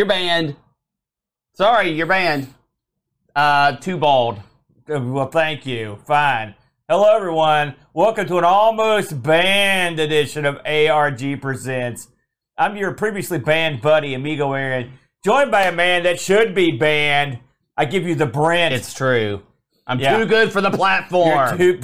You're banned. Sorry, you're banned. Uh, too bald. Well, thank you. Fine. Hello, everyone. Welcome to an almost banned edition of ARG Presents. I'm your previously banned buddy, Amigo Aaron, joined by a man that should be banned. I give you the Brent. It's true. I'm Yeah. too good for the You're platform. too.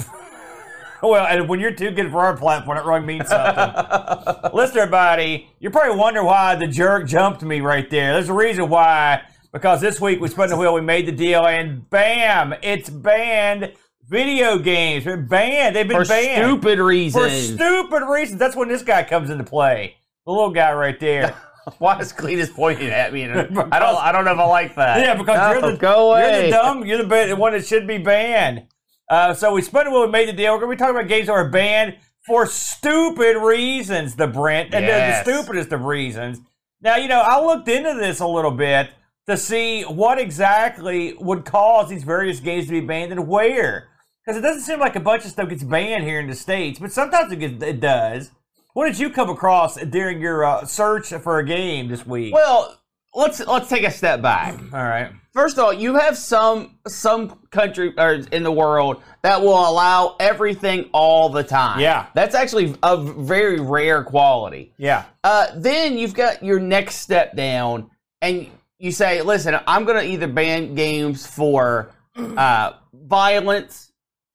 well, and when you're too good for our platform, it really means something. Listen, everybody, you're probably wondering why the jerk jumped me right there. There's a reason why. Because this week we spun the wheel, we made the deal, and bam, it's banned. Video games, they're banned. They've been for banned stupid reasons. for stupid reasons. That's when this guy comes into play. The little guy right there. Why is Cletus pointing at me? I don't. I don't know if I like that. Yeah, because No, you're the go You're the dumb. You're the one that should be banned. Uh, so we spun when we made the deal. We're going to be talking about games that are banned for stupid reasons. The Brent and they're the stupidest of reasons. Now you know I looked into this a little bit to see what exactly would cause these various games to be banned and where. Because it doesn't seem like a bunch of stuff gets banned here in the states, but sometimes it, gets, it does. What did you come across during your uh, search for a game this week? Well, let's let's take a step back. All right. First of all, you have some some country or in the world that will allow everything all the time. Yeah. that's actually a very rare quality. Yeah. Uh, then you've got your next step down, and you say, "Listen, I'm going to either ban games for uh, violence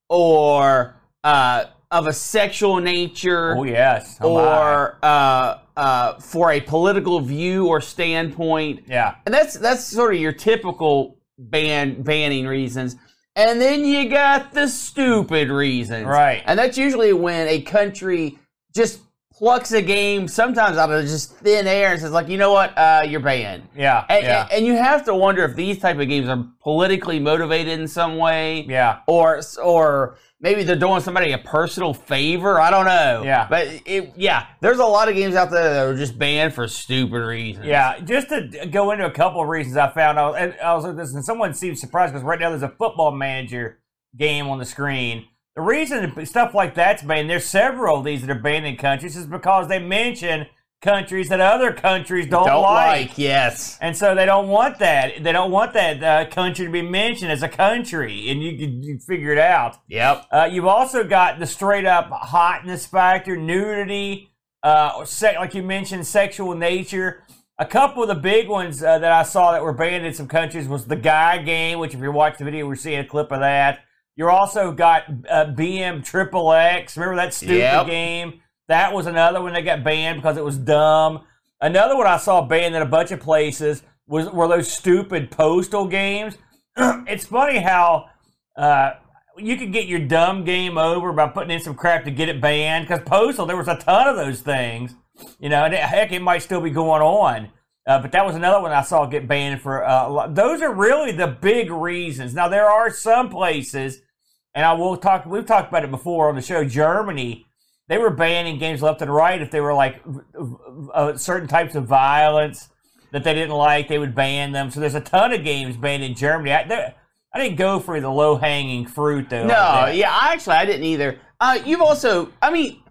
or uh, of a sexual nature, Oh yes. Or uh, uh, for a political view or standpoint." yeah. And that's that's sort of your typical ban banning reasons. And then you got the stupid reasons. Right. And that's usually when a country just plucks a game sometimes out of just thin air and says like, you know what, uh, you're banned. Yeah. And, yeah. and you have to wonder if these type of games are politically motivated in some way, yeah. or or maybe they're doing somebody a personal favor. I don't know. Yeah. but it, yeah, there's a lot of games out there that are just banned for stupid reasons. Yeah, just to go into a couple of reasons I found out, and I was like this, and someone seemed surprised because right now there's a football manager game on the screen. The reason stuff like that's banned, there's several of these that are banned in countries, is because they mention countries that other countries don't, don't like. like. Yes. And so they don't want that. They don't want that uh, country to be mentioned as a country, and you can you figure it out. Yep. Uh, you've also got the straight up hotness factor, nudity, uh, se- like you mentioned, sexual nature. A couple of the big ones uh, that I saw that were banned in some countries was the guy game, which if you watch the video, we're seeing a clip of that. You're also got uh, BMX Triple X. Remember that stupid Yep. game? That was another one that got banned because it was dumb. Another one I saw banned in a bunch of places was were those stupid postal games. it's funny how uh, you could get your dumb game over by putting in some crap to get it banned. Because Postal, there was a ton of those things, you know, and it, heck, it might still be going on. Uh, but that was another one I saw get banned for. Uh. Those are really the big reasons. Now there are some places, and I will talk. We've talked about it before on the show. Germany, they were banning games left and right if they were like uh, certain types of violence that they didn't like. They would ban them. So there's a ton of games banned in Germany. I, there- I didn't go for the low hanging fruit though. No, like yeah, I actually I didn't either. Uh, you've also, I mean,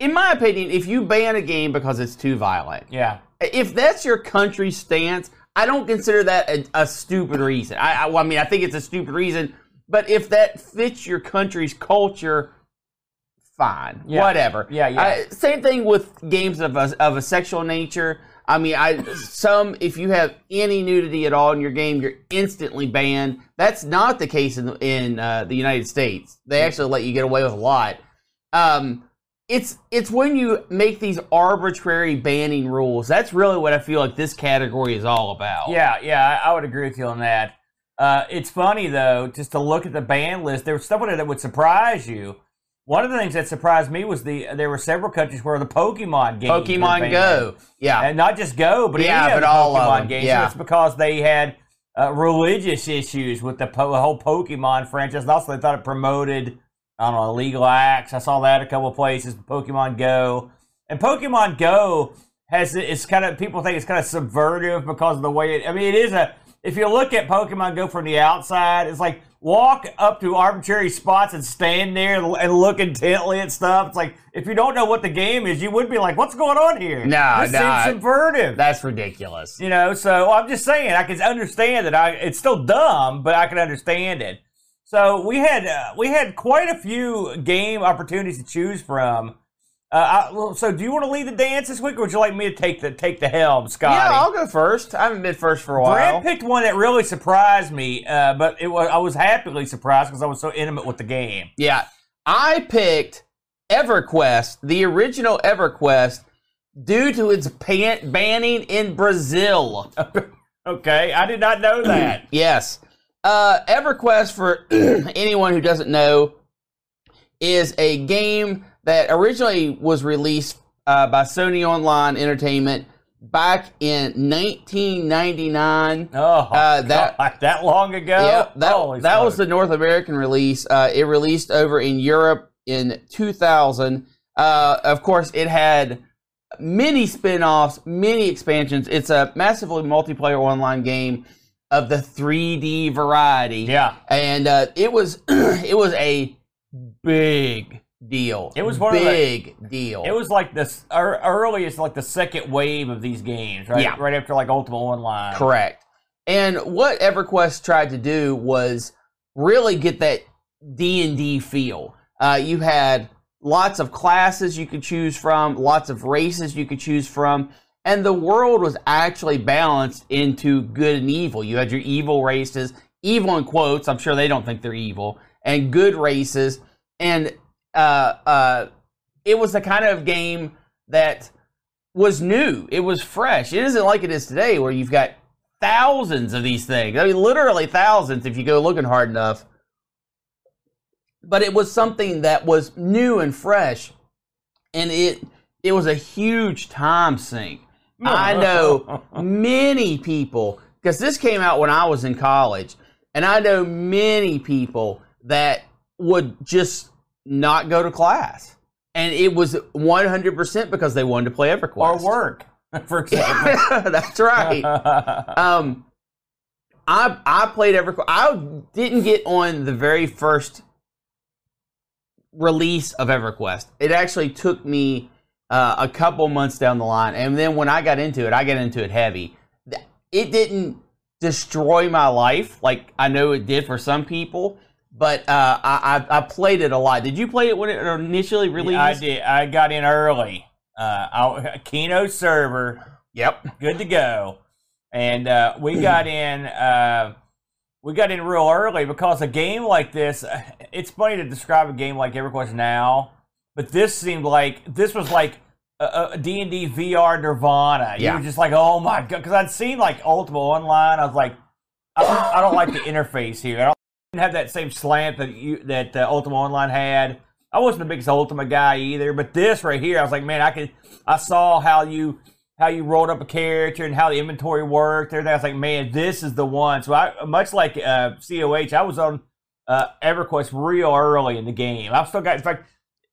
in my opinion, if you ban a game because it's too violent, yeah, if that's your country's stance, I don't consider that a, a stupid reason. I, I, well, I mean, I think it's a stupid reason, but if that fits your country's culture, fine, Yeah. whatever. Yeah, yeah. I, same thing with games of a, of a sexual nature. I mean, I some if you have any nudity at all in your game, you're instantly banned. That's not the case in in uh, the United States. They actually let you get away with a lot. Um, it's it's when you make these arbitrary banning rules. That's really what I feel like this category is all about. yeah, yeah. I, I would agree with you on that. Uh, it's funny though, just to look at the ban list. There was stuff on there that would surprise you. One of the things that surprised me was the there were several countries where the Pokemon games, were Pokemon. Go. Yeah. and not just Go, but Yeah, but the all of Pokemon them, games. yeah. It's because they had uh, religious issues with the po- whole Pokemon franchise, and also they thought it promoted I don't know illegal acts. I saw that a couple of places. Pokemon Go and Pokemon Go has it's kind of people think it's kind of subvertive because of the way it. I mean, it is a if you look at Pokemon Go from the outside, it's like walk up to arbitrary spots and stand there and look intently at stuff. It's like if you don't know what the game is, you would be like, "What's going on here?" No, this no. seems subvertive. That's ridiculous. You know, so I'm just saying I can understand that. I it's still dumb, but I can understand it. So we had uh, we had quite a few game opportunities to choose from. Uh, I, well, so do you want to lead the dance this week, or would you like me to take the take the helm, Scotty? Yeah, I'll go first. I haven't been first for a while. Brad picked one that really surprised me, uh, but it was I was happily surprised because I was so intimate with the game. Yeah, I picked EverQuest, the original EverQuest, due to its pan- banning in Brazil. okay, I did not know that. yes, uh, EverQuest, for anyone who doesn't know, is a game that originally was released uh, by Sony Online Entertainment back in 1999. Oh, Uh, that- God, that long ago. Yeah, that, Holy that was the. North American release. Uh, it released over in Europe in 2000. Uh, of course, it had many spin-offs, many expansions. It's a massively multiplayer online game of the 3D variety. yeah. And uh, it was it was a big deal. It was one of the- big deal. It was like this ear- earliest, like the second wave of these games, right? Yeah. Right after like Ultima Online. Correct. And what EverQuest tried to do was really get that D and D feel. Uh, you had lots of classes you could choose from, lots of races you could choose from, and the world was actually balanced into good and evil. You had your evil races, evil in quotes. I'm sure they don't think they're evil, and good races, and uh, uh, it was the kind of game that was new. It was fresh. It isn't like it is today, where you've got thousands of these things. I mean, literally thousands if you go looking hard enough. But it was something that was new and fresh, and it it was a huge time sink. I know many people because this came out when I was in college, and I know many people that would just not go to class, and it was 100% because they wanted to play EverQuest or work, for example. That's right. Um, I I played EverQuest. I didn't get on the very first release of EverQuest. It actually took me uh, a couple months down the line, and then when I got into it, I got into it heavy. It didn't destroy my life like I know it did for some people, but uh, I, I played it a lot. Did you play it when it initially released? I did. I got in early. Uh, I, Kino server, Yep. good to go, and uh, we got in. Uh, we got in real early because a game like this. uh, It's funny to describe a game like EverQuest now, but this seemed like this was like a, a D&D VR Nirvana. You Yeah. were just like, oh my god, because I'd seen like Ultima Online. I was like, I don't, I don't like the interface here. Didn't have that same slant that you that uh, Ultima Online had. I wasn't the biggest Ultima guy either, but this right here, I was like, man, I could. I saw how you how you rolled up a character and how the inventory worked. Everything. I was like, man, this is the one. So I much like uh, COH, I was on uh, EverQuest real early in the game. I've still got, in fact.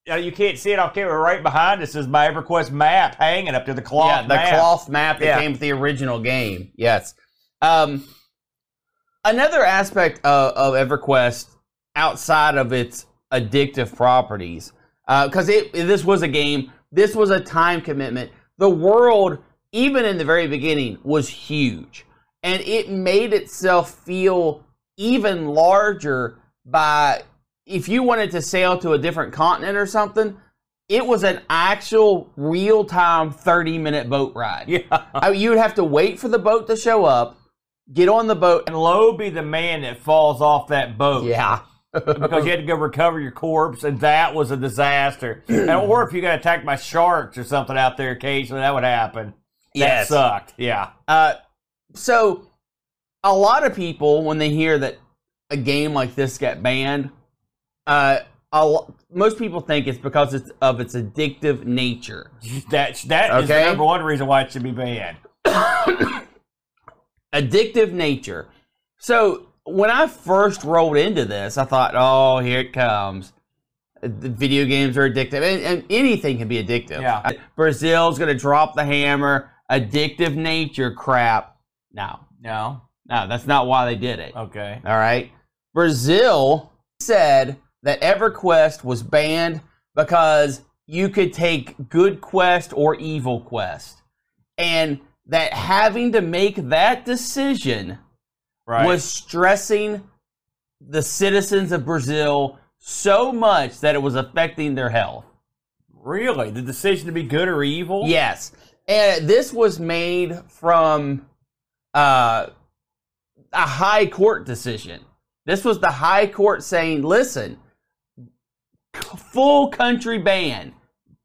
You can't see it on camera. Right behind us is my EverQuest map hanging up to the cloth. yeah, the map. cloth map that Yeah. came with the original game. Yes. Um, another aspect of, of EverQuest outside of its addictive properties, uh, because it this was a game, this was a time commitment. The world, even in the very beginning, was huge, and it made itself feel even larger by if you wanted to sail to a different continent or something. It was an actual real time 30 minute boat ride. Yeah. I mean, you would have to wait for the boat to show up, get on the boat, And Lowe be the man that falls off that boat. yeah. because you had to go recover your corpse, and that was a disaster. and, or if you got attacked by sharks or something out there occasionally, that would happen. That Yes. sucked. Yeah. Uh, so, a lot of people, when they hear that a game like this got banned, uh, a lo- most people think it's because it's of its addictive nature. That that is the number one reason why it should be banned. addictive nature. So when I first rolled into this, I thought, "Oh, here it comes." The video games are addictive, and, and anything can be addictive. Yeah. Brazil's going to drop the hammer. Addictive nature crap. No, No. No, that's not why they did it. Okay. All right. Brazil said that EverQuest was banned because you could take good quest or evil quest. And that having to make that decision Right. was stressing the citizens of Brazil so much that it was affecting their health. really the decision to be good or evil? Yes. And this was made from uh, a high court decision. This was the high court saying, listen, full country ban.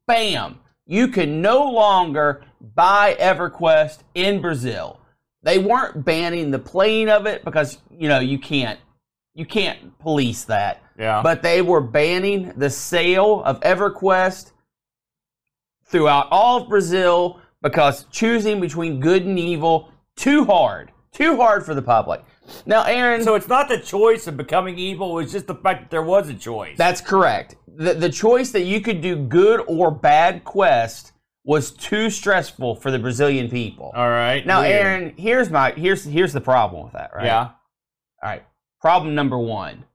Bam. You can no longer buy EverQuest in Brazil. They weren't banning the playing of it because, you know, you can't you can't police that. Yeah. But they were banning the sale of EverQuest throughout all of Brazil because choosing between good and evil too hard, too hard for the public. Now, Aaron, so it's not the choice of becoming evil; it's just the fact that there was a choice. that's correct. The the choice that you could do good or bad quest was too stressful for the Brazilian people. All right. now, weird. Aaron, here's my here's here's the problem with that, right? Yeah. All right. Problem number one.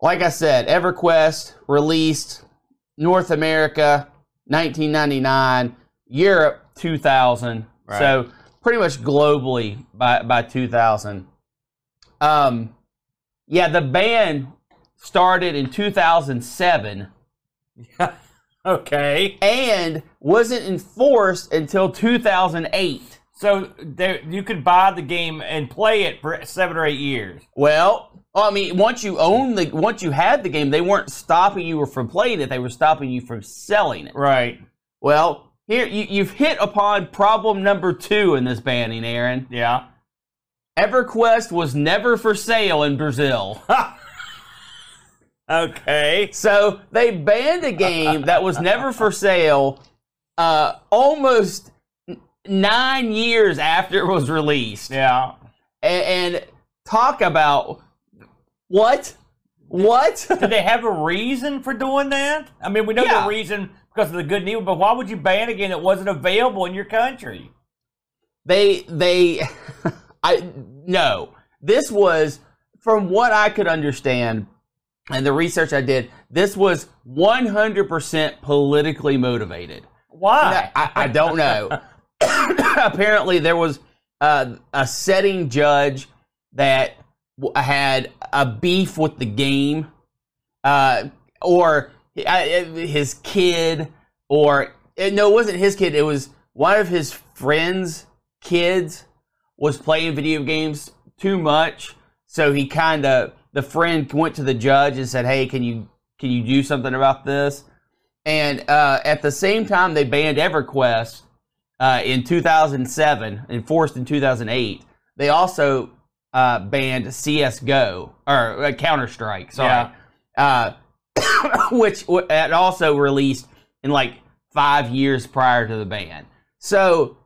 Like I said, EverQuest released North America 1999, Europe 2000. Right. So pretty much globally by by 2000. Um, yeah, the ban started in 2007 Okay. and wasn't enforced until 2008. So there, you could buy the game and play it for seven or eight years. Well, I mean, once you own the, once you had the game, they weren't stopping you from playing it; they were stopping you from selling it. Right. Well, here you, you've hit upon problem number two in this banning, Aaron. Yeah. EverQuest was never for sale in Brazil, Okay. so they banned a game that was never for sale, uh, almost nine years after it was released. Yeah. and, and talk about what, what? Did they have a reason for doing that? I mean, we know Yeah. the reason because of the good evil, but why would you ban a game that wasn't available in your country? they they I no. This was from what I could understand and the research I did, this was 100% politically motivated. Why? I, I don't know. Apparently, there was uh, a setting judge that had a beef with the game, uh, or uh, his kid, or uh, no, it wasn't his kid. It was one of his friends' kids was playing video games too much, so he kind of the friend went to the judge and said, "Hey, can you can you do something about this?" And uh, at the same time, they banned EverQuest uh, in 2007, enforced in 2008. They also uh, banned CS:GO or uh, Counter Strike. Sorry, uh, which had also released in like five years prior to the ban. So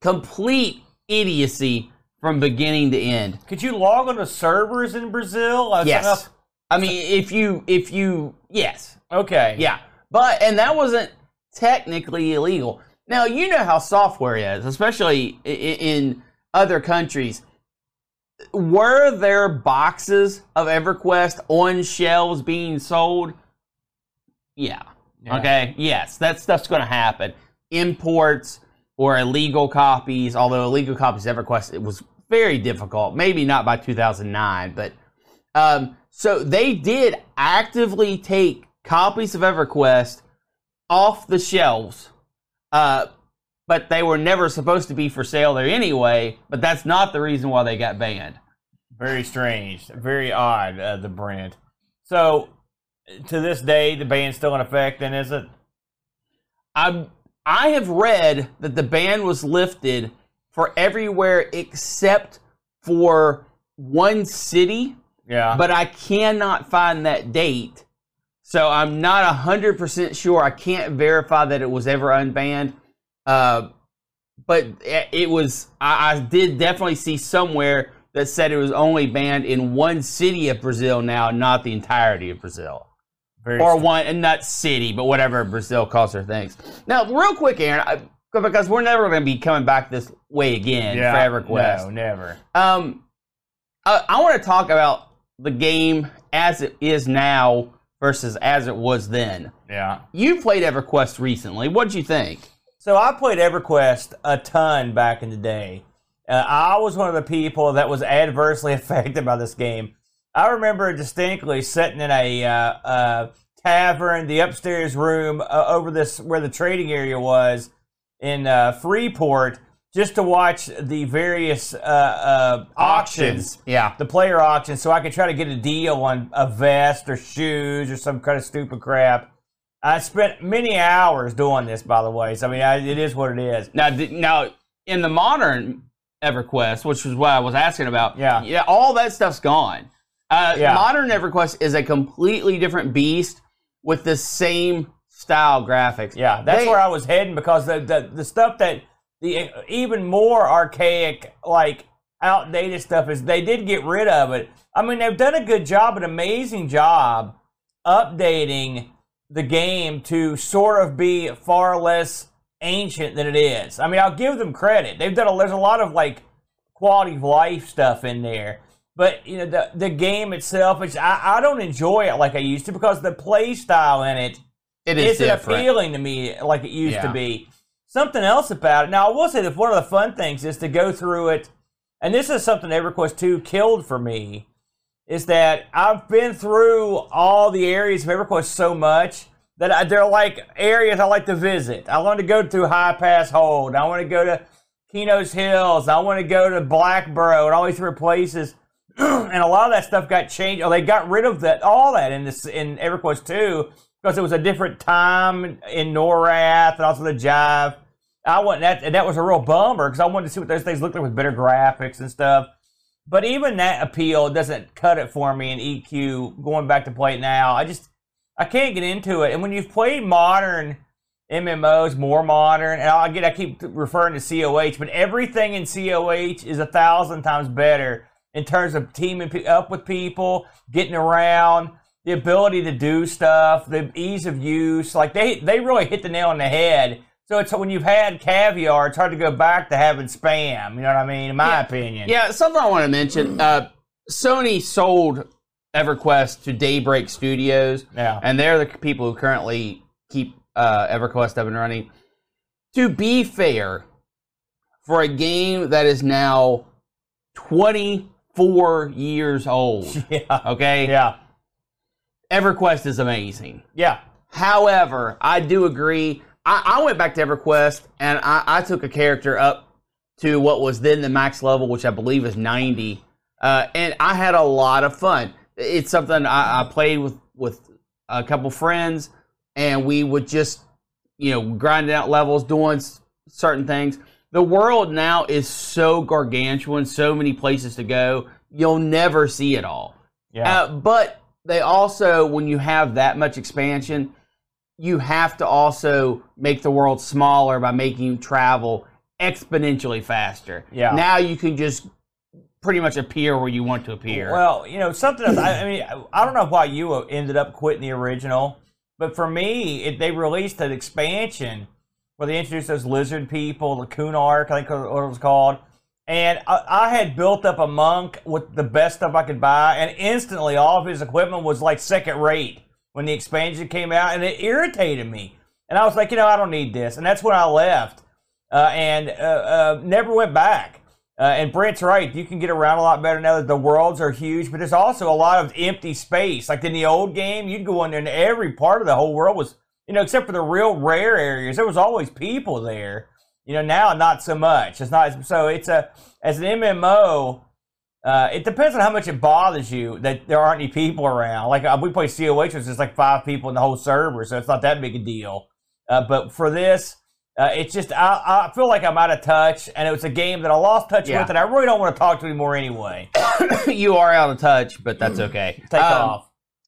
complete idiocy from beginning to end. Could you log on to servers in Brazil? Uh, Yes. enough- I mean, if you if you yes, Okay. yeah, but and that wasn't technically illegal. Now you know how software is, especially i- i- in other countries. Were there boxes of EverQuest on shelves being sold? Yeah. Yeah. Okay. Yes, that stuff's going to happen. Imports or illegal copies, although illegal copies of EverQuest it was very difficult. Maybe not by 2009, but um, so they did actively take copies of EverQuest off the shelves, uh, but they were never supposed to be for sale there anyway. But that's not the reason why they got banned. Very strange. Very odd, uh, the Brent. So, to this day, the ban's still in effect, then, is it? I I have read that the ban was lifted for everywhere except for one city, Yeah. but I cannot find that date. So I'm not 100% sure. I can't verify that it was ever unbanned. Uh, but it was, I, I did definitely see somewhere that said it was only banned in one city of Brazil now, not the entirety of Brazil Very or strange. one, and not city, but whatever Brazil calls their things. Now, real quick, Aaron, I, because we're never going to be coming back this way again for EverQuest. No, never. Um, I, I want to talk about the game as it is now versus as it was then. Yeah. You played EverQuest recently. What did you think? So I played EverQuest a ton back in the day. Uh, I was one of the people that was adversely affected by this game. I remember distinctly sitting in a uh, uh, tavern, the upstairs room uh, over this where the trading area was in uh, Freeport, just to watch the various uh, uh, auctions, Yeah. the player auctions, so I could try to get a deal on a vest or shoes or some kind of stupid crap. I spent many hours doing this, by the way. So I mean, I, it is what it is. Now, now in the modern EverQuest, which was what I was asking about, Yeah. yeah, all that stuff's gone. Uh, Yeah. Modern EverQuest is a completely different beast with the same style graphics. Yeah, that's They- where I was heading because the, the the stuff that the even more archaic, like outdated stuff is they did get rid of it. I mean, they've done a good job, an amazing job updating the game to sort of be far less ancient than it is. I mean, I'll give them credit. They've done a, there's a lot of like quality of life stuff in there. But you know the the game itself, it's, I, I don't enjoy it like I used to because the play style in it it is isn't different. appealing to me like it used Yeah. to be. Something else about it. Now, I will say that one of the fun things is to go through it, and this is something EverQuest 2 killed for me, is that I've been through all the areas of EverQuest so much that I, they're like areas I like to visit. I want to go through High Pass Hold. I want to go to Qeynos Hills. I want to go to Blackburrow and all these different places. and a lot of that stuff got changed. Or they got rid of that all that in this in EverQuest 2 because it was a different time in Norrath and also the Jive. I went that and that was a real bummer because I wanted to see what those things looked like with better graphics and stuff. But even that appeal doesn't cut it for me in EQ. Going back to play it now, I just I can't get into it. And when you've played modern MMOs, more modern, and I get I keep referring to COH, but everything in COH is a thousand times better in terms of teaming up with people, getting around, the ability to do stuff, the ease of use. Like they they really hit the nail on the head. So it's when you've had caviar, it's hard to go back to having spam. You know what I mean? In my Yeah. opinion. Yeah, something I want to mention. Uh, Sony sold EverQuest to Daybreak Studios, Yeah. and they're the people who currently keep uh, EverQuest up and running. To be fair, for a game that is now 24 years old, Yeah. okay, Yeah. EverQuest is amazing. Yeah. However, I do agree. I, I went back to EverQuest and I, I took a character up to what was then the max level, which I believe is 90. Uh, and I had a lot of fun. It's something I, I played with, with a couple friends and we would just, you know, grind out levels, doing s- certain things. The world now is so gargantuan, so many places to go. You'll never see it all. Yeah. Uh, but they also, when you have that much expansion, you have to also make the world smaller by making travel exponentially faster. Yeah. Now you can just pretty much appear where you want to appear. Well, you know, something else. I, I mean, I don't know why you ended up quitting the original, but for me, it, they released an expansion where they introduced those lizard people, the Kunark, I think what it was called. And I, I had built up a monk with the best stuff I could buy, and instantly all of his equipment was like second rate when the expansion came out, and it irritated me. And I was like, you know, I don't need this, and that's when I left, uh, and uh, uh, never went back. Uh, and Brent's right. You can get around a lot better now that the worlds are huge, but there's also a lot of empty space. Like in the old game, you'd go in there and every part of the whole world was, you know, except for the real rare areas, there was always people there. You know, now not so much. It's not so. It's a as an MMO. Uh, it depends on how much it bothers you that there aren't any people around. Like uh, we play COH, which is like five people in the whole server, so it's not that big a deal. Uh, but for this, uh, it's just I, I feel like I'm out of touch, and it was a game that I lost touch Yeah. with, and I really don't want to talk to anymore anyway. you are out of touch, but that's okay. Take Um,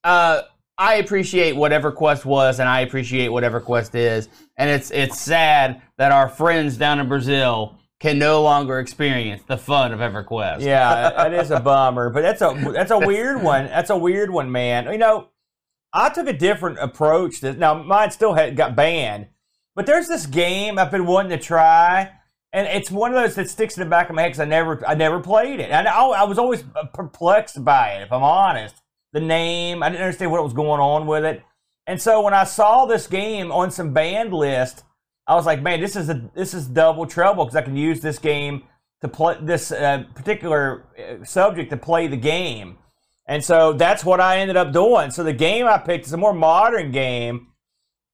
off. I appreciate what EverQuest was, and I appreciate what EverQuest is. And it's it's sad that our friends down in Brazil can no longer experience the fun of EverQuest. Yeah, that is a bummer, but that's a that's a weird one. That's a weird one, man. You know, I took a different approach. To, now mine still had got banned, But there's this game I've been wanting to try, and it's one of those that sticks in the back of my head because I never, I never played it, and I, I was always perplexed by it. If I'm honest, the name, I didn't understand what was going on with it, and so when I saw this game on some band list, I was like, man, this is a this is double trouble because I can use this game to play this uh, particular uh, subject to play the game. And so that's what I ended up doing. So the game I picked is a more modern game.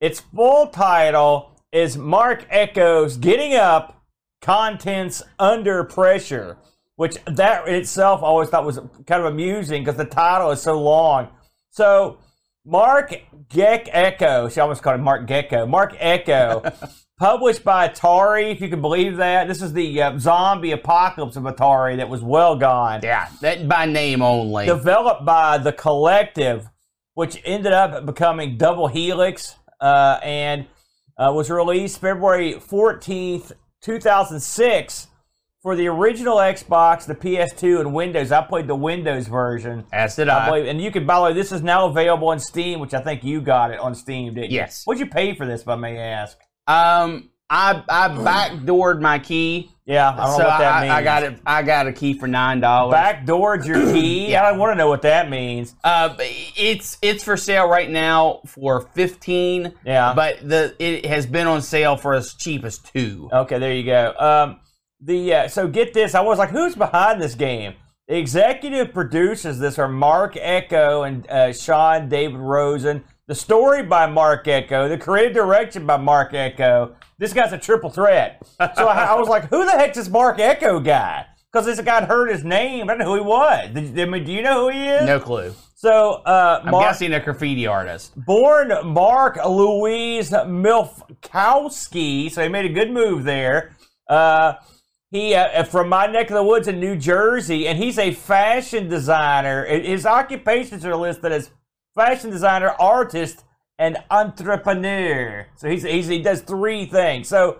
Its full title is Marc Ecko's Getting Up Contents Under Pressure, which that itself I always thought was kind of amusing because the title is so long. So Mark Geck Ecko, she almost called him Mark Gecko. Marc Ecko, published by Atari, if you can believe that. This is the uh, zombie apocalypse of Atari that was well gone. Yeah, that by name only. Developed by the Collective, which ended up becoming Double Helix, uh, and uh, was released February 14th, 2006 for the original Xbox, the PS2, and Windows. I played the Windows version. As did I. I believe, and you can, by the way, this is now available on Steam, which I think you got it on Steam, didn't you? Yes. What'd you pay for this, if I may ask? Um, I I backdoored my key. Yeah, I don't so know what that I, means. I got it. I got a key for nine dollars. Backdoored your key? yeah. I want to know what that means. Uh, it's it's for sale right now for fifteen. Yeah, but the it has been on sale for as cheap as two. Okay, there you go. Um, the uh, so get this. I was like, who's behind this game? The executive producers this are Marc Ecko and uh, Sean David Rosen. The story by Marc Ecko, the creative direction by Marc Ecko. This guy's a triple threat. So I, I was like, who the heck's this Marc Ecko guy? Because this guy heard his name. I do not know who he was. Did, I mean, do you know who he is? No clue. So, uh, I'm guessing a graffiti artist. Born Marc Louis Milecofsky, so he made a good move there. Uh, he uh, from my neck of the woods in New Jersey, and he's a fashion designer. His occupations are listed as fashion designer, artist, and entrepreneur. So he's, he's he does three things. So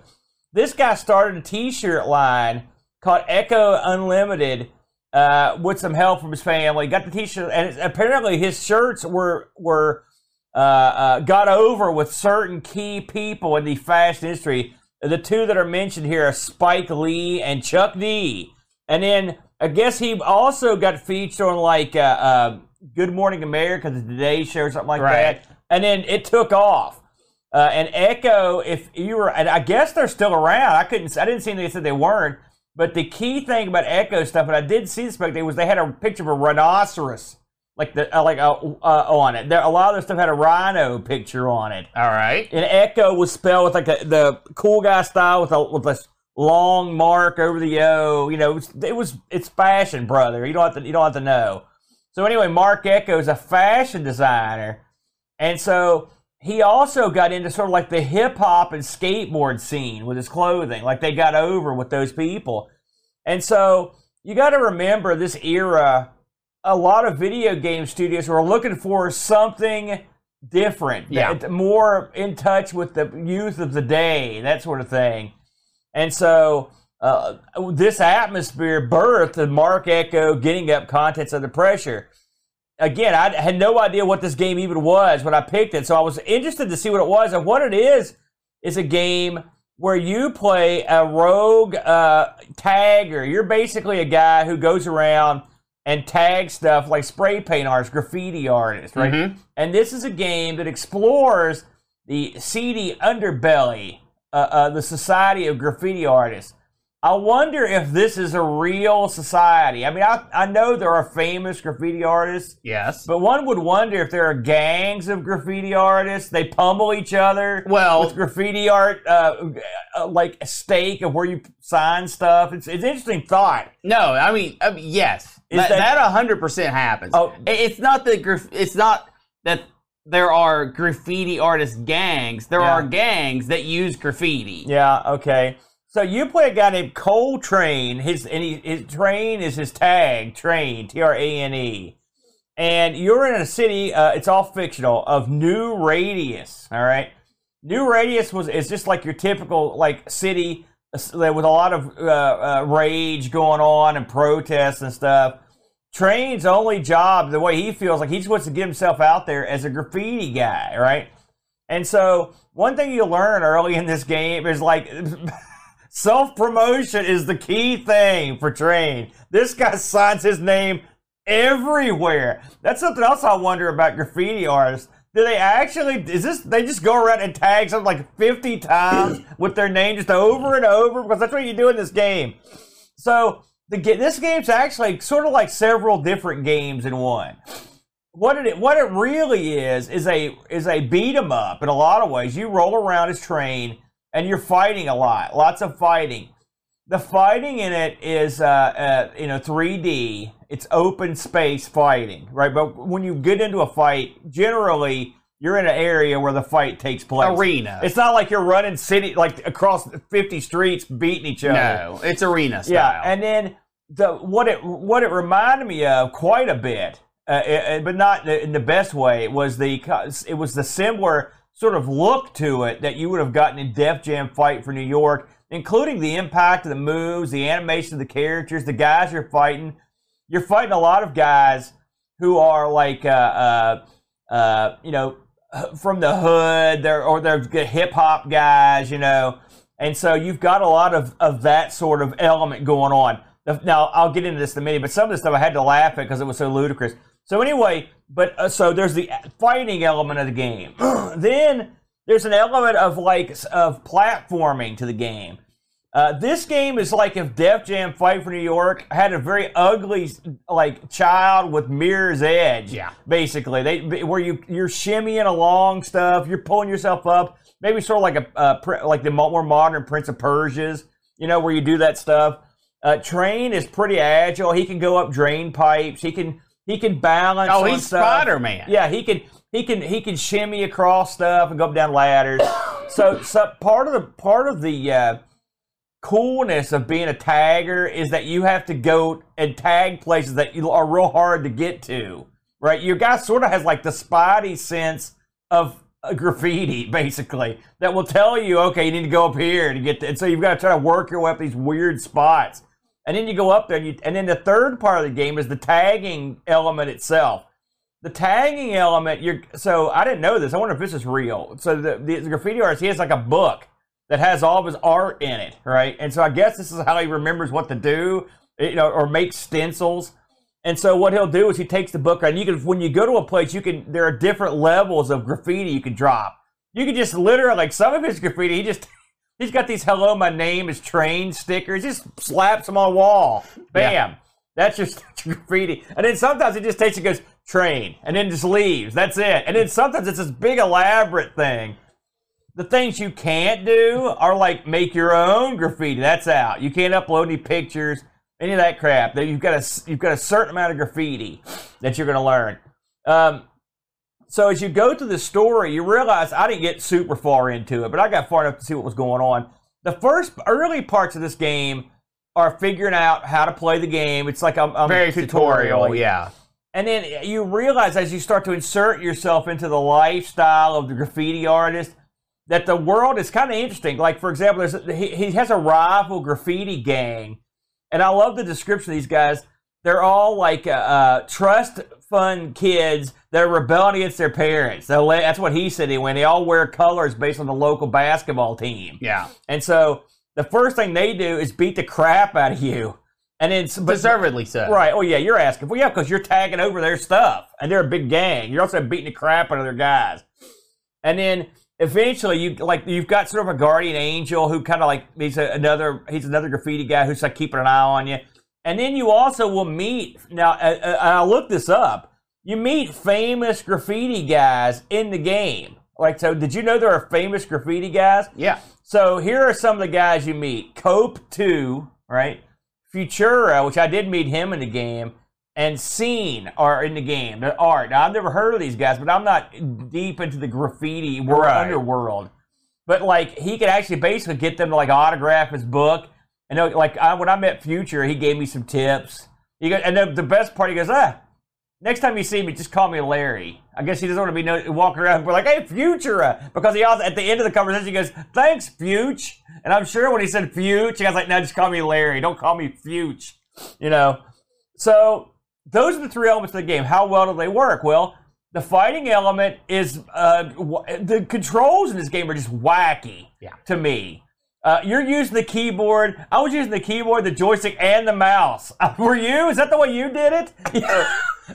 this guy started a T-shirt line called Ecko Unlimited uh, with some help from his family. Got the T-shirt, and apparently his shirts were were uh, uh, got over with certain key people in the fashion industry. The two that are mentioned here are Spike Lee and Chuck D. And then I guess he also got featured on like uh, uh, Good Morning America, the Today Show, or something like right. that. And then it took off. Uh, and Ecko, if you were, and I guess they're still around. I couldn't, I didn't see anything that said they weren't. But the key thing about Ecko stuff, and I did see this back was they had a picture of a rhinoceros, like the uh, like uh, uh, on it. There, a lot of their stuff had a rhino picture on it. All right. And Ecko was spelled with like the, the cool guy style with a with a long mark over the O. You know, it was, it was it's fashion, brother. You don't have to you don't have to know. So anyway, Marc Ecko is a fashion designer, and so he also got into sort of like the hip hop and skateboard scene with his clothing. Like they got over with those people, and so you got to remember this era. A lot of video game studios were looking for something different, yeah. more in touch with the youth of the day, that sort of thing. And so uh, this atmosphere birthed the Marc Ecko getting up contents under pressure. Again, I had no idea what this game even was when I picked it, so I was interested to see what it was. And what it is is a game where you play a rogue uh, tagger. You're basically a guy who goes around and tag stuff like spray paint artists, graffiti artists, right? Mm-hmm. And this is a game that explores the seedy underbelly, uh, uh, the society of graffiti artists. I wonder if this is a real society. I mean, I, I know there are famous graffiti artists. Yes. But one would wonder if there are gangs of graffiti artists. They pummel each other. Well, with graffiti art, uh, uh, like a stake of where you sign stuff. It's, it's an interesting thought. No, I mean, I mean yes. Is that, that 100% happens. Oh, it's not the graf- it's not that there are graffiti artist gangs. There yeah. are gangs that use graffiti. Yeah, okay. So you play a guy named Coltrane. His and he, his train is his tag. Train T R A N E. And you're in a city. Uh, it's all fictional of New Radius. All right. New Radius was is just like your typical like city uh, with a lot of uh, uh, rage going on and protests and stuff. Train's only job, the way he feels like he just wants to get himself out there as a graffiti guy, right? And so one thing you learn early in this game is like self promotion is the key thing for Train. This guy signs his name everywhere. That's something else I wonder about graffiti artists. Do they actually? Is this? They just go around and tag something like fifty times with their name just over and over because that's what you do in this game. So the this game's actually sort of like several different games in one. What it what it really is is a is a beat 'em up in a lot of ways. You roll around as train and you're fighting a lot, lots of fighting. The fighting in it is uh, uh, you know 3D. It's open space fighting, right? But when you get into a fight, generally you're in an area where the fight takes place. Arena. It's not like you're running city like across 50 streets beating each other. No, it's arena style. Yeah, and then the what it what it reminded me of quite a bit, uh, it, but not in the best way. Was the it was the similar sort of look to it that you would have gotten in Def Jam Fight for New York, including the impact of the moves, the animation of the characters, the guys you're fighting. You're fighting a lot of guys who are like, uh, uh, uh you know, from the hood, they're, or they're hip hop guys, you know. And so you've got a lot of, of that sort of element going on. Now, I'll get into this in a minute, but some of this stuff I had to laugh at because it was so ludicrous. So, anyway, but uh, so there's the fighting element of the game. then there's an element of like of platforming to the game. Uh, this game is like if Def Jam Fight for New York had a very ugly like child with Mirror's Edge. Yeah. Basically, they where you you're shimmying along stuff, you're pulling yourself up, maybe sort of like a uh, like the more modern Prince of Persia's, you know, where you do that stuff. Uh, Train is pretty agile. He can go up drain pipes. He can he can balance. Oh, he's Spider Man. Yeah, he can he can he can shimmy across stuff and go up down ladders. so, so part of the part of the uh, coolness of being a tagger is that you have to go and tag places that you are real hard to get to. Right, your guy sort of has like the spidey sense of graffiti, basically, that will tell you, okay, you need to go up here to get to, and so you've got to try to work your way up these weird spots. And then you go up there, and, you, and then the third part of the game is the tagging element itself. The tagging element, you're so I didn't know this. I wonder if this is real. So the, the, graffiti artist, he has like a book that has all of his art in it, right? And so I guess this is how he remembers what to do, you know, or make stencils. And so what he'll do is he takes the book and you can when you go to a place, you can there are different levels of graffiti you can drop. You can just literally like some of his graffiti, he just He's got these "Hello, my name is Train" stickers. Just slaps them on the wall. Bam. Yeah. That's just graffiti. And then sometimes he just takes and goes train, and then just leaves. That's it. And then sometimes it's this big elaborate thing. The things you can't do are like make your own graffiti. That's out. You can't upload any pictures, any of that crap. You've got a you've got a certain amount of graffiti that you're going to learn. Um, so as you go through the story, you realize I didn't get super far into it, but I got far enough to see what was going on. The first early parts of this game are figuring out how to play the game. It's like a, very tutorial, tutorial, yeah. And then you realize as you start to insert yourself into the lifestyle of the graffiti artist that the world is kind of interesting. Like for example, a, he, he has a rival graffiti gang, and I love the description of these guys. They're all like uh, uh, trust fund kids that are rebelling against their parents. That's what he said. When they all wear colors based on the local basketball team. Yeah. And so the first thing they do is beat the crap out of you. And it's but, deservedly so. Right. Oh yeah, you're asking. Well, yeah, because you're tagging over their stuff, and they're a big gang. You're also beating the crap out of their guys. And then eventually, you like you've got sort of a guardian angel who kind of like he's a, another he's another graffiti guy who's like keeping an eye on you. And then you also will meet, now, uh, uh, I looked this up, you meet famous graffiti guys in the game. Like, so did you know there are famous graffiti guys? Yeah. So here are some of the guys you meet Cope 2, right? Futura, which I did meet him in the game, and Seen are in the game. The art. Now, I've never heard of these guys, but I'm not deep into the graffiti world, right. underworld. But like, he could actually basically get them to like autograph his book and like I, when I met Futura, he gave me some tips. He goes, and the, the best part, he goes, ah, next time you see me, just call me Larry. I guess he doesn't want to be no, walking around and like, hey, Futura, because he also at the end of the conversation he goes, thanks, Futura. And I'm sure when he said Futura, I was like, no, just call me Larry. Don't call me Futura. You know. So those are the three elements of the game. How well do they work? Well, The fighting element is uh, w- the controls in this game are just wacky Yeah. to me. Uh, you're using the keyboard. I was using the keyboard, the joystick, and the mouse. Uh, were you? Is that the way you did it?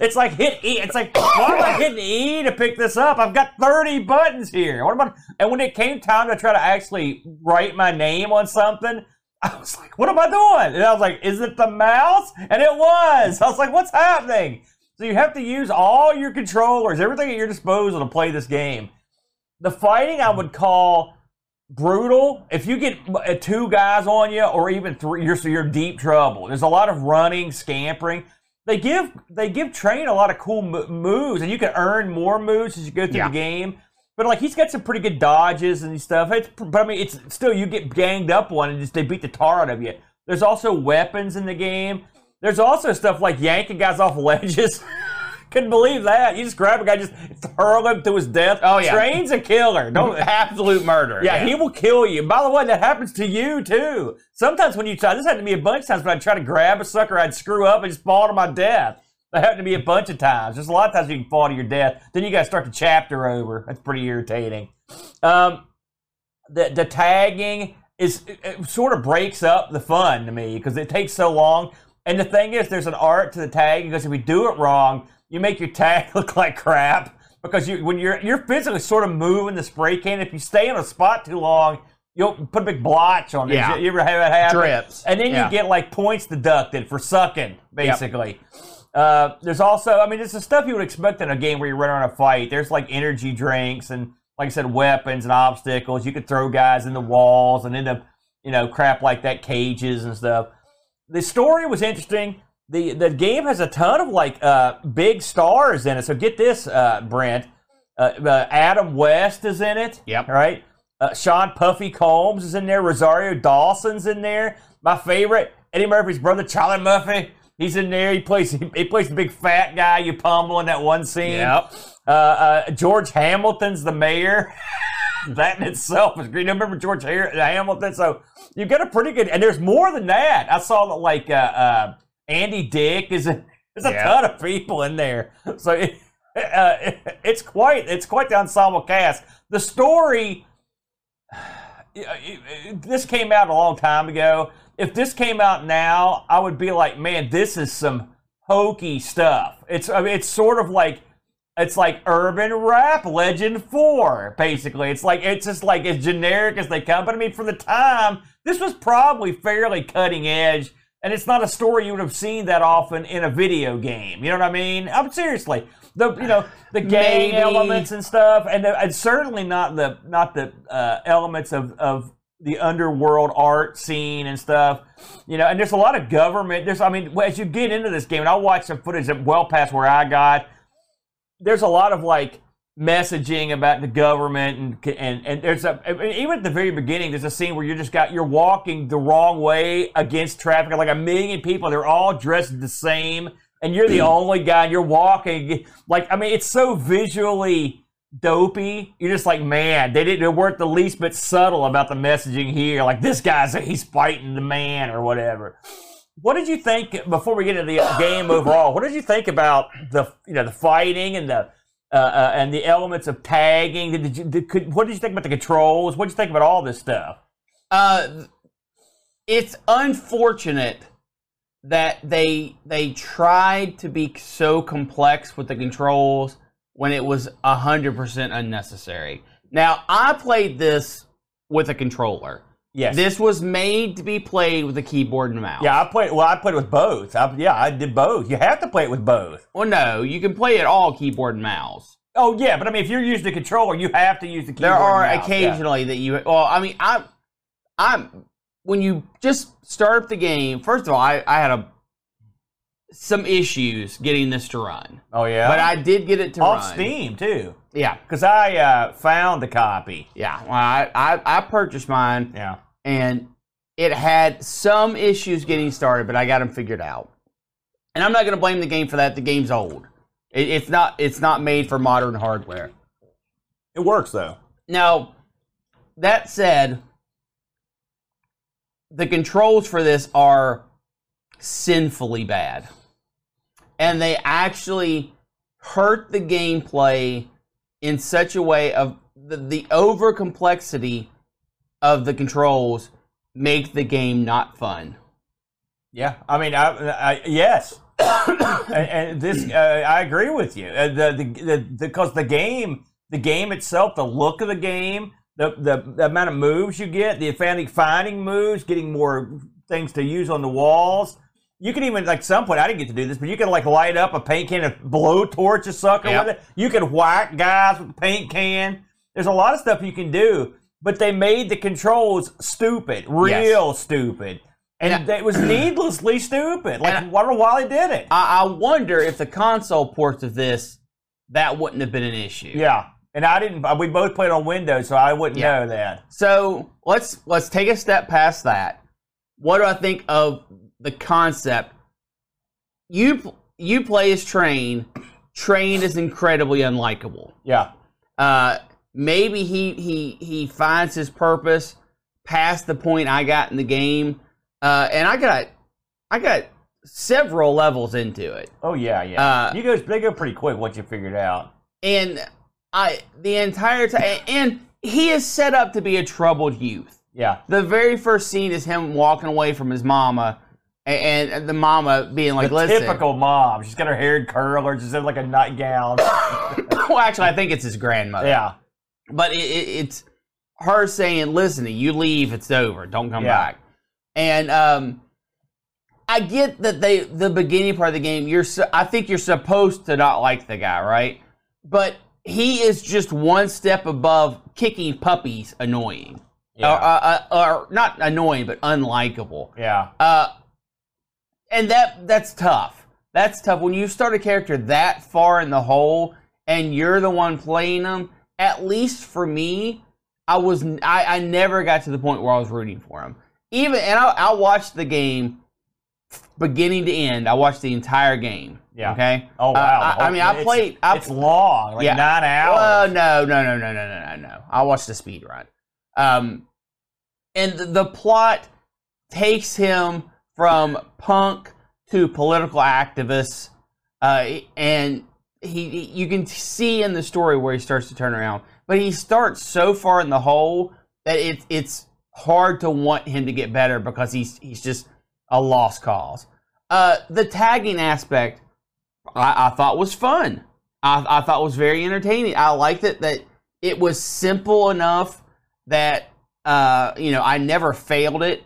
it's like hit E. It's like why am I hitting E to pick this up? I've got 30 buttons here. What about? And when it came time to try to actually write my name on something, I was like, what am I doing? And I was like, is it the mouse? And it was. I was like, what's happening? So you have to use all your controllers, everything at your disposal to play this game. The fighting I would call brutal. If you get uh, two guys on you, or even three, you're so you're deep trouble. There's a lot of running, scampering. They give they give Train a lot of cool moves, and you can earn more moves as you go through Yeah. the game. But like he's got some pretty good dodges and stuff. It's, but I mean, it's still you get ganged up on and just they beat the tar out of you. There's also weapons in the game. There's also stuff like yanking guys off ledges. Couldn't believe that. You just grab a guy, just hurl him to his death. Oh, yeah. Train's a killer. Don't Absolute murder. yeah, he will kill you. By the way, that happens to you too. Sometimes when you try, this happened to me a bunch of times when I try to grab a sucker, I'd screw up and just fall to my death. That happened to me a bunch of times. There's a lot of times you can fall to your death. Then you got to start the chapter over. That's pretty irritating. Um, the the tagging is sort of breaks up the fun to me because it takes so long. And the thing is, there's an art to the tagging because if we do it wrong, you make your tag look like crap. Because you when you're you're physically sort of moving the spray can. If you stay in a spot too long, you'll put a big blotch on it. Yeah. You ever have that happen? Drips. And then Yeah. you get like points deducted for sucking, basically. Uh, there's also, I mean, it's the stuff you would expect in a game where you run around a fight. There's like energy drinks and, like I said, weapons and obstacles. You could throw guys in the walls and end up, you know, crap like that, cages and stuff. The story was interesting. The the game has a ton of like uh, big stars in it. So get this, uh, Brent. Uh, uh, Adam West is in it. Yep. Right. Uh, Sean Puffy Combs is in there. Rosario Dawson's in there. My favorite, Eddie Murphy's brother, Charlie Murphy. He's in there. He plays. He plays the big fat guy you pummel in that one scene. Yep. Uh, uh, George Hamilton's the mayor. that in itself is great. You remember George Hamilton? So you've got a pretty good. And there's more than that. I saw that like uh, uh, Andy Dick is. In, there's a Yeah. ton of people in there. So it, uh, it's quite. It's quite the ensemble cast. The story. This came out a long time ago. If this came out now, I would be like, man, this is some hokey stuff. It's I mean, it's sort of like it's like urban rap legend 4 basically it's like it's just like as generic as they come but i mean for the time this was probably fairly cutting edge and it's not a story you would have seen that often in a video game you know what i mean i'm seriously the you know the Maybe. elements and stuff and, the, and certainly not the not the uh, elements of of the underworld art scene and stuff, you know, and there's a lot of government. There's, I mean, as you get into this game, and I watched some footage that well past where I got, there's a lot of like messaging about the government and and and there's a I mean, even at the very beginning there's a scene where you're just got you're walking the wrong way against traffic. Like a million people they're all dressed the same and you're the only guy and you're walking. Like I mean it's so visually dopey. You're just like man they didn't they weren't the least bit subtle about the messaging here. Like this guy's he's fighting the man or whatever. What did you think before we get into the game overall? What did you think about the you know the fighting and the uh, uh, and the elements of tagging? Did you did, could, what did you think about the controls? What did you think about all this stuff? Uh, it's unfortunate that they they tried to be so complex with the controls when it was hundred percent unnecessary. Now I played this with a controller. Yes. This was made to be played with a keyboard and mouse. yeah, I played. Well, I played with both. I, yeah, I did both. You have to play it with both. Well, no, you can play it all keyboard and mouse. Oh yeah, but I mean, if you're using the controller, you have to use the keyboard. There are and mouse. Yeah. occasionally that you. Well, I mean, I, I'm when you just start up the game. First of all, I, I had a some issues getting this to run, Oh yeah, but I did get it to off run. Steam too, Yeah, because I uh, found the copy. yeah. Well, I, I I purchased mine, Yeah. and it had some issues getting started, but I got them figured out. And I'm not going to blame the game for that. The game's old. It, it's not. It's not made for modern hardware. It works though. Now, that said, the controls for this are sinfully bad. And they actually hurt the gameplay in such a way of the, the over complexity of the controls make the game not fun. Yeah, I mean, I, I yes, and, and this uh, I agree with you. Uh, the, the, the because the game, the game itself, the look of the game, the, the the amount of moves you get, the finding finding moves, getting more things to use on the walls. You can even like some point I didn't get to do this, but you can like light up a paint can and blow torch a sucker Yep. with it. You can whack guys with a paint can. There's a lot of stuff you can do, but they made the controls stupid, real stupid. And I- it was needlessly stupid. Like, And I don't why they did it. I, I wonder if the console ports of this, that wouldn't have been an issue. yeah. And I didn't, uh, we both played on Windows, so I wouldn't Yeah. know that. So let's let's take a step past that. What do I think of the concept? You you play as Train. Train is incredibly unlikable. Yeah. Uh, maybe he he he finds his purpose past the point I got in the game, uh, and I got I got several levels into it. Oh, yeah, yeah. Uh, you go, they go pretty quick once you figure it out. and I the entire time, and he is set up to be a troubled youth. Yeah. The very first scene is him walking away from his mama, and, and the mama being like, the "Listen." typical mom. She's got her hair in curlers, she's in like a nightgown. well, actually, I think it's his grandmother. yeah. but it, it, it's her saying, "Listen, you leave, it's over. Don't come Yeah. back." And um, I get that they the beginning part of the game. You're su- I think you're supposed to not like the guy, right? But he is just one step above kicking puppies annoying, Yeah. or, uh, uh, or not annoying, but unlikable. yeah. Uh, and that that's tough. That's tough when you start a character that far in the hole and you're the one playing them. At least for me, I was I, I never got to the point where I was rooting for him. Even and I, I watched the game beginning to end. I watched the entire game. Yeah. Okay. Oh wow. Uh, I, I, mean, I played. It's, I, it's long, like yeah. nine hours. Well, no, no, no, no, no, no, no. I watched the speed run, um, and the, the plot takes him from punk to political activist, uh, and he, you can see in the story where he starts to turn around. But he starts so far in the hole that it's it's hard to want him to get better because he's he's just a lost cause. Uh, the tagging aspect, I, I thought was fun. I, I thought was very entertaining. I liked it that it was simple enough that uh, you know I never failed it,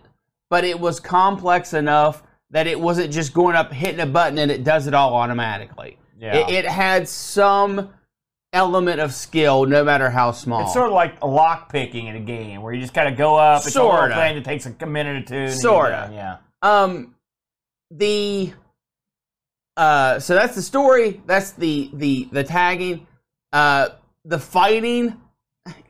but it was complex enough that it wasn't just going up hitting a button and it does it all automatically. yeah. It, it had some element of skill, no matter how small. It's sort of like lock picking in a game where you just kind of go up. It's a Sorta. thing that takes a minute or two. and Sorta. Yeah. Um, the uh, so that's the story. That's the the the tagging. Uh, the fighting,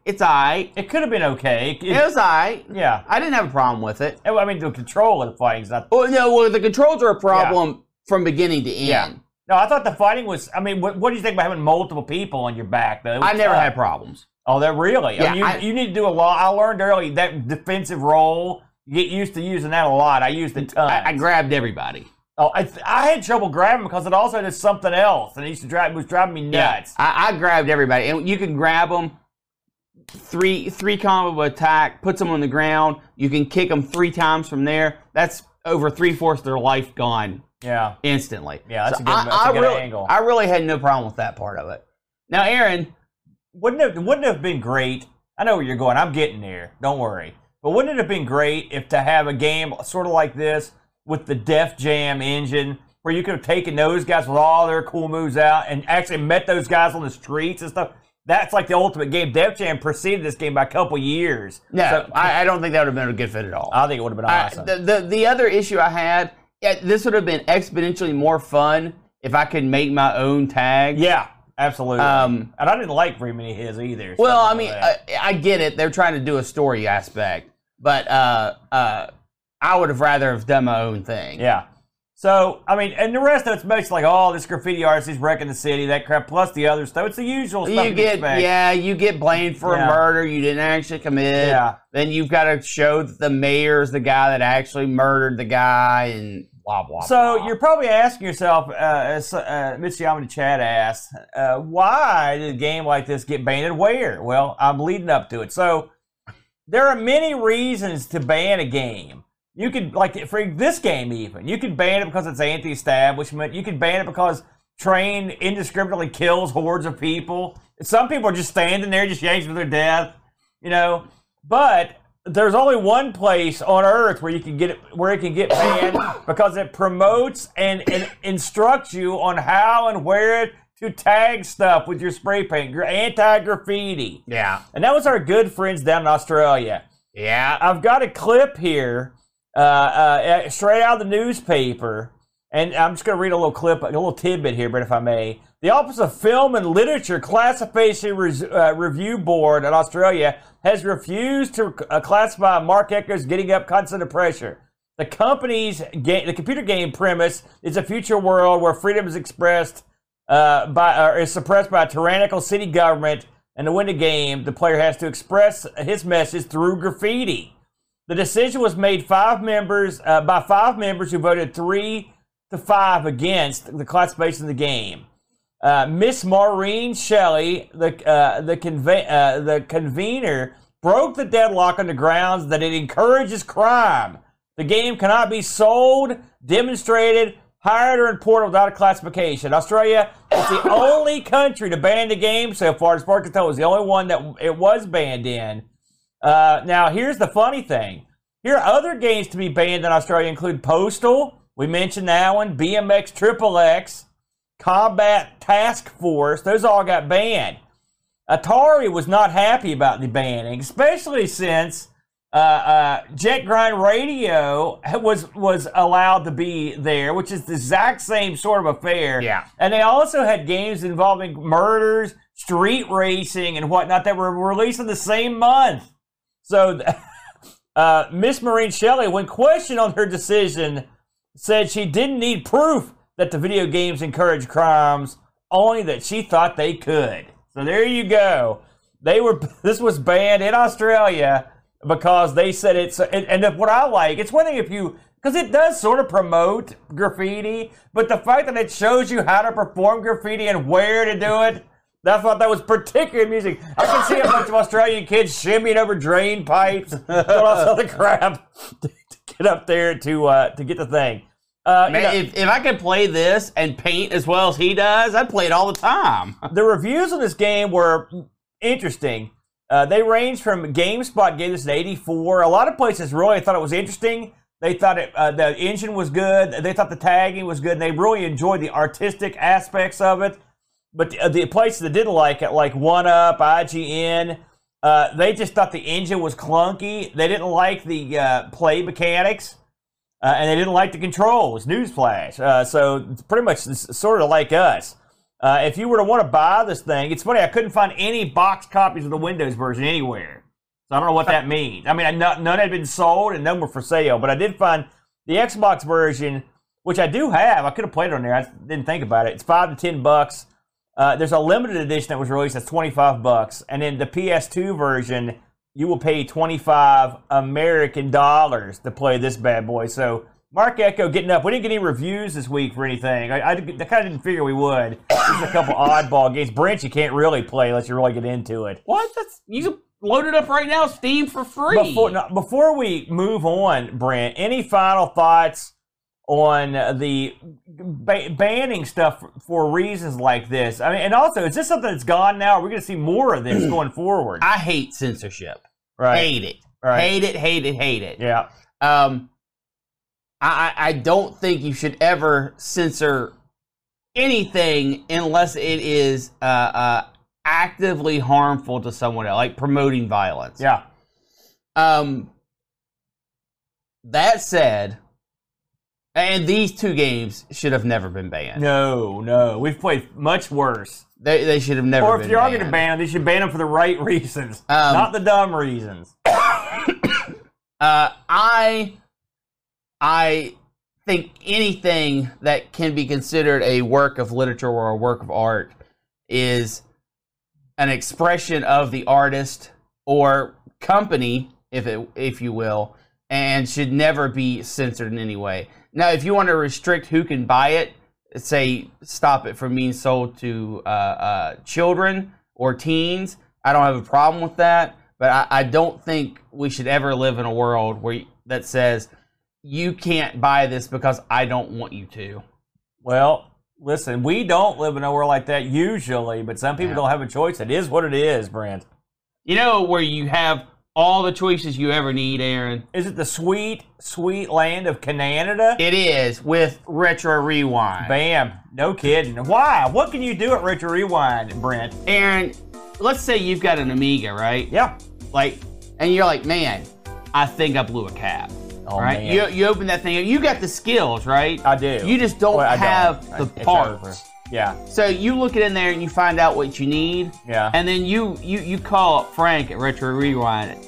it's alright. It could have been okay. It- It was alright. yeah. I didn't have a problem with it. I mean, the control of the fighting's not. Well, no, well, the controls are a problem from beginning to end. Yeah. No, I thought the fighting was. I mean, what, what do you think about having multiple people on your back, though? I never tough. had problems. Oh, that really? I Yeah, mean, you, I- you need to do a lot. I learned early that defensive role. You get used to using that a lot. I used it. I, I grabbed everybody. oh, I, I had trouble grabbing because it also did something else, and it used to drive it was driving me nuts. I, I grabbed everybody, and you can grab them. Three three combo attack puts them on the ground. You can kick them three times from there. That's over three fourths of their life gone Yeah. instantly. Yeah, that's a good- I, that's a I good really, angle. I really had no problem with that part of it. Now, Aaron, Wouldn't it wouldn't it have been great? I know where you're going. I'm getting there. Don't worry. But wouldn't it have been great if to have a game sort of like this with the Def Jam engine, where you could have taken those guys with all their cool moves out and actually met those guys on the streets and stuff? That's like the ultimate game. Jam preceded this game by a couple years. no, So, I, I don't think that would have been a good fit at all. I think it would have been I- awesome. the, the the other issue I had, yeah, this would have been exponentially more fun if I could make my own tag. yeah, absolutely. Um, and I didn't like very many of his either. Well, I mean. I, I get it. They're trying to do a story aspect, but uh, uh, I would have rather have done my own thing. Yeah. So, I mean, and the rest of it's basically like, oh, this graffiti artist, is wrecking the city, that crap, plus the other stuff. It's the usual stuff You get expect. yeah, you get blamed for Yeah. a murder you didn't actually commit. Yeah. Then you've got to show that the mayor's the guy that actually murdered the guy, and blah blah. So blah. you're probably asking yourself, uh, as uh, the chat asked, uh, why did a game like this get banned and where? Well, I'm leading up to it. So there are many reasons to ban a game. You could like for this game even. You could ban it because it's anti-establishment. You could ban it because train indiscriminately kills hordes of people. Some people are just standing there, just yanks to their death. You know, but there's only one place on earth where you can get it where it can get banned because it promotes and, and instructs you on how and where to tag stuff with your spray paint. Your anti-graffiti. yeah, And that was our good friends down in Australia. yeah. I've got a clip here, uh, uh, straight out of the newspaper, and I'm just going to read a little clip, a little tidbit here, but if I may. The Office of Film and Literature Classification uh, Review Board in Australia has refused to uh, classify Marc Ecko's Getting Up Constant Pressure. The company's game, the computer game premise is a future world where freedom is expressed uh, by or is suppressed by a tyrannical city government, and to win the game, the player has to express his message through graffiti. The decision was made five members uh, by five members who voted three to five against the classification of the game. Uh, Miss Maureen Shelley, the uh, the conve- uh, the convener, broke the deadlock on the grounds that it encourages crime. The game cannot be sold, demonstrated, hired, or imported without a classification. Australia is the only country to ban the game so far. As far as I can tell, it was the only one that it was banned in. Uh, now, here's the funny thing. Here are other games to be banned in Australia include Postal. We mentioned that one. BMX Triple X. Combat Task Force. Those all got banned. Atari was not happy about the banning, especially since uh, uh, Jet Grind Radio was was allowed to be there, which is the exact same sort of affair. Yeah. And they also had games involving murders, street racing, and whatnot that were released in the same month. So, uh, Miss Maureen Shelley, when questioned on her decision, said she didn't need proof that the video games encourage crimes, only that she thought they could. So there you go. They were. This was banned in Australia because they said it's. And, and what I like, it's one thing if you because it does sort of promote graffiti, but the fact that it shows you how to perform graffiti and where to do it. I thought that was particularly amusing. I can see a bunch of Australian kids shimmying over drain pipes, doing all this other crap to get up there to uh, to get the thing. Uh, you Man, know- if, if I could play this and paint as well as he does, I'd play it all the time. the reviews on this game were interesting. Uh, they ranged from GameSpot gave this an 84. A lot of places really thought it was interesting. They thought it, uh, the engine was good. They thought the tagging was good. And they really enjoyed the artistic aspects of it. But the, the places that didn't like it, like One Up, IGN, uh, they just thought the engine was clunky. They didn't like the uh, play mechanics. Uh, and they didn't like the controls. Newsflash. Uh, so it's pretty much sort of like us. Uh, if you were to want to buy this thing, it's funny. I couldn't find any box copies of the Windows version anywhere. So I don't know what that means. I mean, I, none none had been sold and none were for sale. But I did find the Xbox version, which I do have. I could have played it on there. I didn't think about it. It's five to ten bucks. Uh, there's a limited edition that was released that's 25 bucks, and then the PS2 version you will pay 25 American dollars to play this bad boy. So Marc Ecko getting up. We didn't get any reviews this week for anything. I, I, I kind of didn't figure we would. A couple oddball games. Brent, you can't really play unless you really get into it. What? That's you can load it up right now, Steam for free. Before, no, before we move on, Brent, any final thoughts on the ba- banning stuff for reasons like this? I mean, and also, is this something that's gone now? Are we going to see more of this going forward? I hate censorship. right. Hate it. Right. Hate it. Hate it. Hate it. Yeah. Um, I, I I don't think you should ever censor anything unless it is uh, uh, actively harmful to someone else, like promoting violence. Yeah. Um, that said, and these two games should have never been banned. No, no. We've played much worse. They, they should have never Or if you're going to ban them, they should ban them for the right reasons, Um, not the dumb reasons. Uh, I I think anything that can be considered a work of literature or a work of art is an expression of the artist or company, if it if you will, and should never be censored in any way. Now, if you want to restrict who can buy it, say stop it from being sold to uh, uh, children or teens, I don't have a problem with that. But I, I don't think we should ever live in a world where that says you can't buy this because I don't want you to. Well, listen, we don't live in a world like that usually, but some people Yeah. don't have a choice. It is what it is, Brent. You know where you have all the choices you ever need, Aaron. Is it the sweet, sweet land of Canada? It is with Retro Rewind. Bam. No kidding. Why? What can you do at Retro Rewind, Brent? Aaron, let's say you've got an Amiga, right? Yeah. Like, and you're like, man, I think I blew a cap. Oh, right? man. You, you open that thing up. You got the skills, right? I do. You just don't Well, have don't. the parts. Yeah. So you look it in there and you find out what you need. Yeah. And then you you you call up Frank at Retro Rewind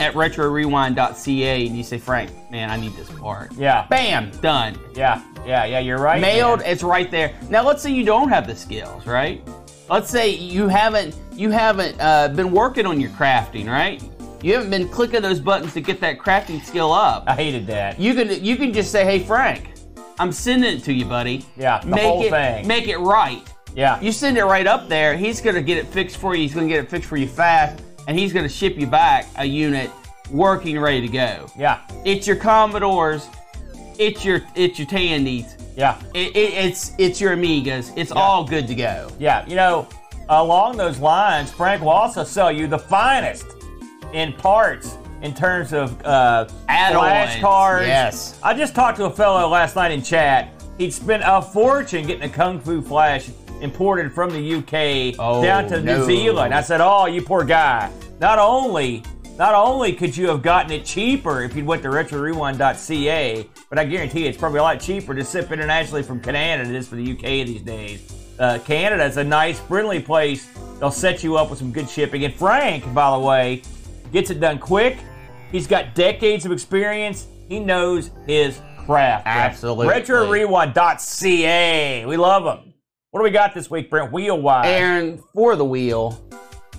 at retrorewind.ca and you say, Frank, man, I need this part. Yeah. Bam, done. Yeah. Yeah. Yeah. You're right. Mailed, man. it's right there. Now let's say you don't have the skills, right? Let's say you haven't you haven't uh, been working on your crafting, right? You haven't been clicking those buttons to get that crafting skill up. I hated that. You can you can just say, "Hey Frank, I'm sending it to you, buddy." Yeah, the make whole it, thing. Make it right. Yeah. You send it right up there. He's gonna get it fixed for you. He's gonna get it fixed for you fast, and he's gonna ship you back a unit working, ready to go. Yeah. It's your Commodores. It's your it's your Tandies. Yeah. It, it, it's it's your Amigas. It's all good to go. Yeah, you know, along those lines, Frank will also sell you the finest in parts in terms of uh, Add-ons, flashcards. yes. I just talked to a fellow last night in chat. He'd spent a fortune getting a Kung Fu Flash imported from the UK Oh, down to no. New Zealand. I said, "Oh, you poor guy. Not only." Not only could you have gotten it cheaper if you'd went to retrorewind.ca, but I guarantee it's probably a lot cheaper to ship internationally from Canada than it is for the UK these days. Uh, Canada is a nice, friendly place. They'll set you up with some good shipping. And Frank, by the way, gets it done quick. He's got decades of experience. He knows his craft. Absolutely. RetroRewind.ca. We love him. What do we got this week, Brent? Wheel wise. Aaron, for the wheel,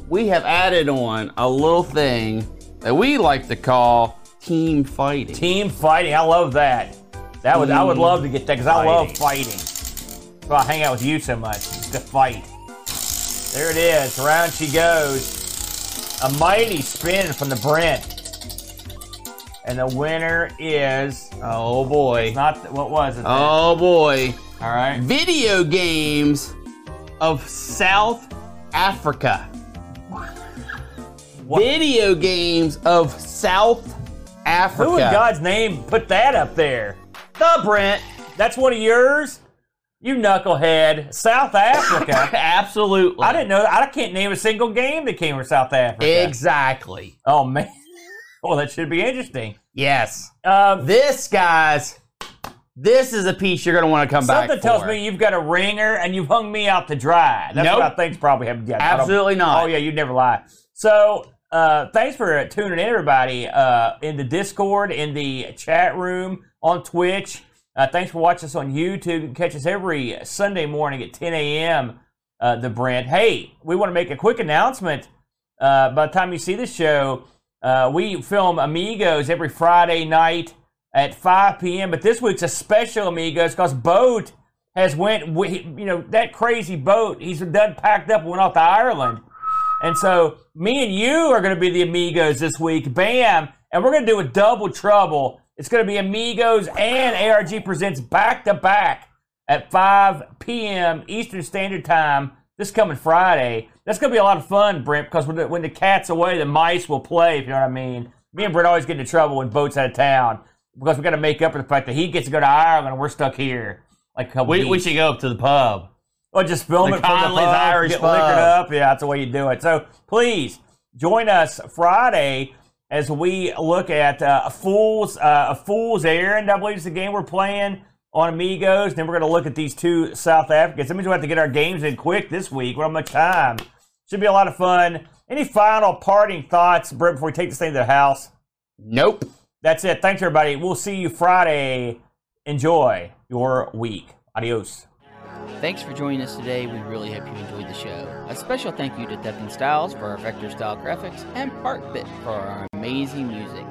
we have added on a little thing that we like to call team fighting. Team fighting. I love that. That would I would love to get that because I love fighting. fighting. So I hang out with you so much to fight. There it is. Around she goes. A mighty spin from the Brent. And the winner is oh boy. not what was it? then? Oh boy. All right. Video games of South Africa. What- Video games of South Africa. Who in God's name put that up there? The Brent. That's one of yours? You knucklehead. South Africa. Absolutely. I didn't know. I can't name a single game that came from South Africa. Exactly. Oh man. Well, that should be interesting. Yes. Um, This, guys, this is a piece you're going to want to come back something tells for. me you've got a ringer and you've hung me out to dry. That's Nope. what I think's probably happened. Yeah, Absolutely not. Oh yeah, you'd never lie. So, uh, thanks for uh, tuning in, everybody, uh, in the Discord, in the chat room, on Twitch. Uh, thanks for watching us on YouTube. You can catch us every Sunday morning at 10 a.m. Uh, the Brent. Hey, we want to make a quick announcement. Uh, by the time you see the show, uh, we film Amigos every Friday night at 5 p.m. But this week's a special Amigos because Boat has went. You know that crazy boat. He's done packed up, went off to Ireland. And so me and you are going to be the Amigos this week. Bam! And we're going to do a double trouble. It's going to be Amigos and ARG presents back to back at 5 p.m. Eastern Standard Time this coming Friday. That's going to be a lot of fun, Brent, because when the, when the cat's away, the mice will play, if you know what I mean. Me and Brent always get into trouble when Boat's out of town because we got to make up for the fact that he gets to go to Ireland and we're stuck here. Like we, we should go up to the pub. Or just film The it from the pub, Irish get pub. liquored up. Yeah, that's the way you do it. So please join us Friday as we look at uh, a fool's uh, a fool's errand. I believe is the game we're playing on Amigos. Then we're going to look at these two South Africans. That means we have to get our games in quick this week. We don't have much time. Should be a lot of fun. Any final parting thoughts, Brent, before we take this thing to the house? Nope. That's it. Thanks, everybody. We'll see you Friday. Enjoy your week. Adios. Thanks for joining us today. We really hope you enjoyed the show. A special thank you to Deppin Styles for our vector style graphics and Parkbit for our amazing music.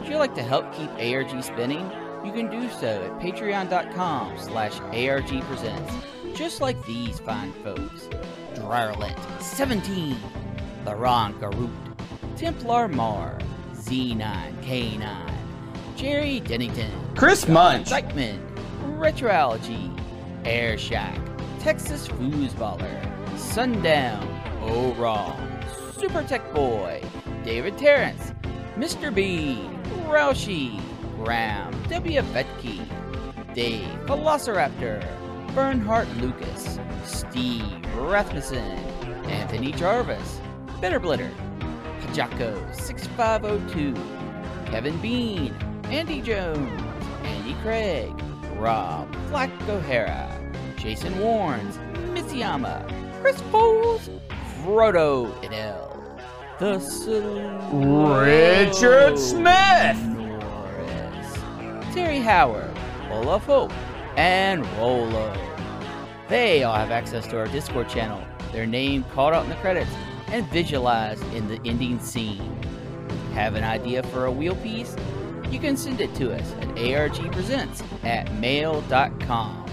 Would you like to help keep ARG spinning? You can do so at patreon.com slash argpresents, just like these fine folks. Drarlet 17, Laurent Garut, Templar Mar, Z9K9, Jerry Dennington, Chris Munch. Dykeman, Retroology, Air Shack, Texas Foosballer, Sundown, Oh Wrong, Super Tech Boy, David Terrence, Mr. B, Roushi, Graham, W. Vetke, Dave, Velociraptor, Bernhardt Lucas, Steve Rasmussen, Anthony Jarvis, Bitter Blitter, Pajako 6502, Kevin Bean, Andy Jones, Andy Craig, Rob Black O'Hara, Jason Warnes, Mitsuyama, Chris Foles, Frodo Idell, the Sil- Richard Smith. Norris, Terry Howard, Olaf Hope, and Rolo. They all have access to our Discord channel, their name called out in the credits, and visualized in the ending scene. Have an idea for a wheel piece? You can send it to us at argpresents at mail.com.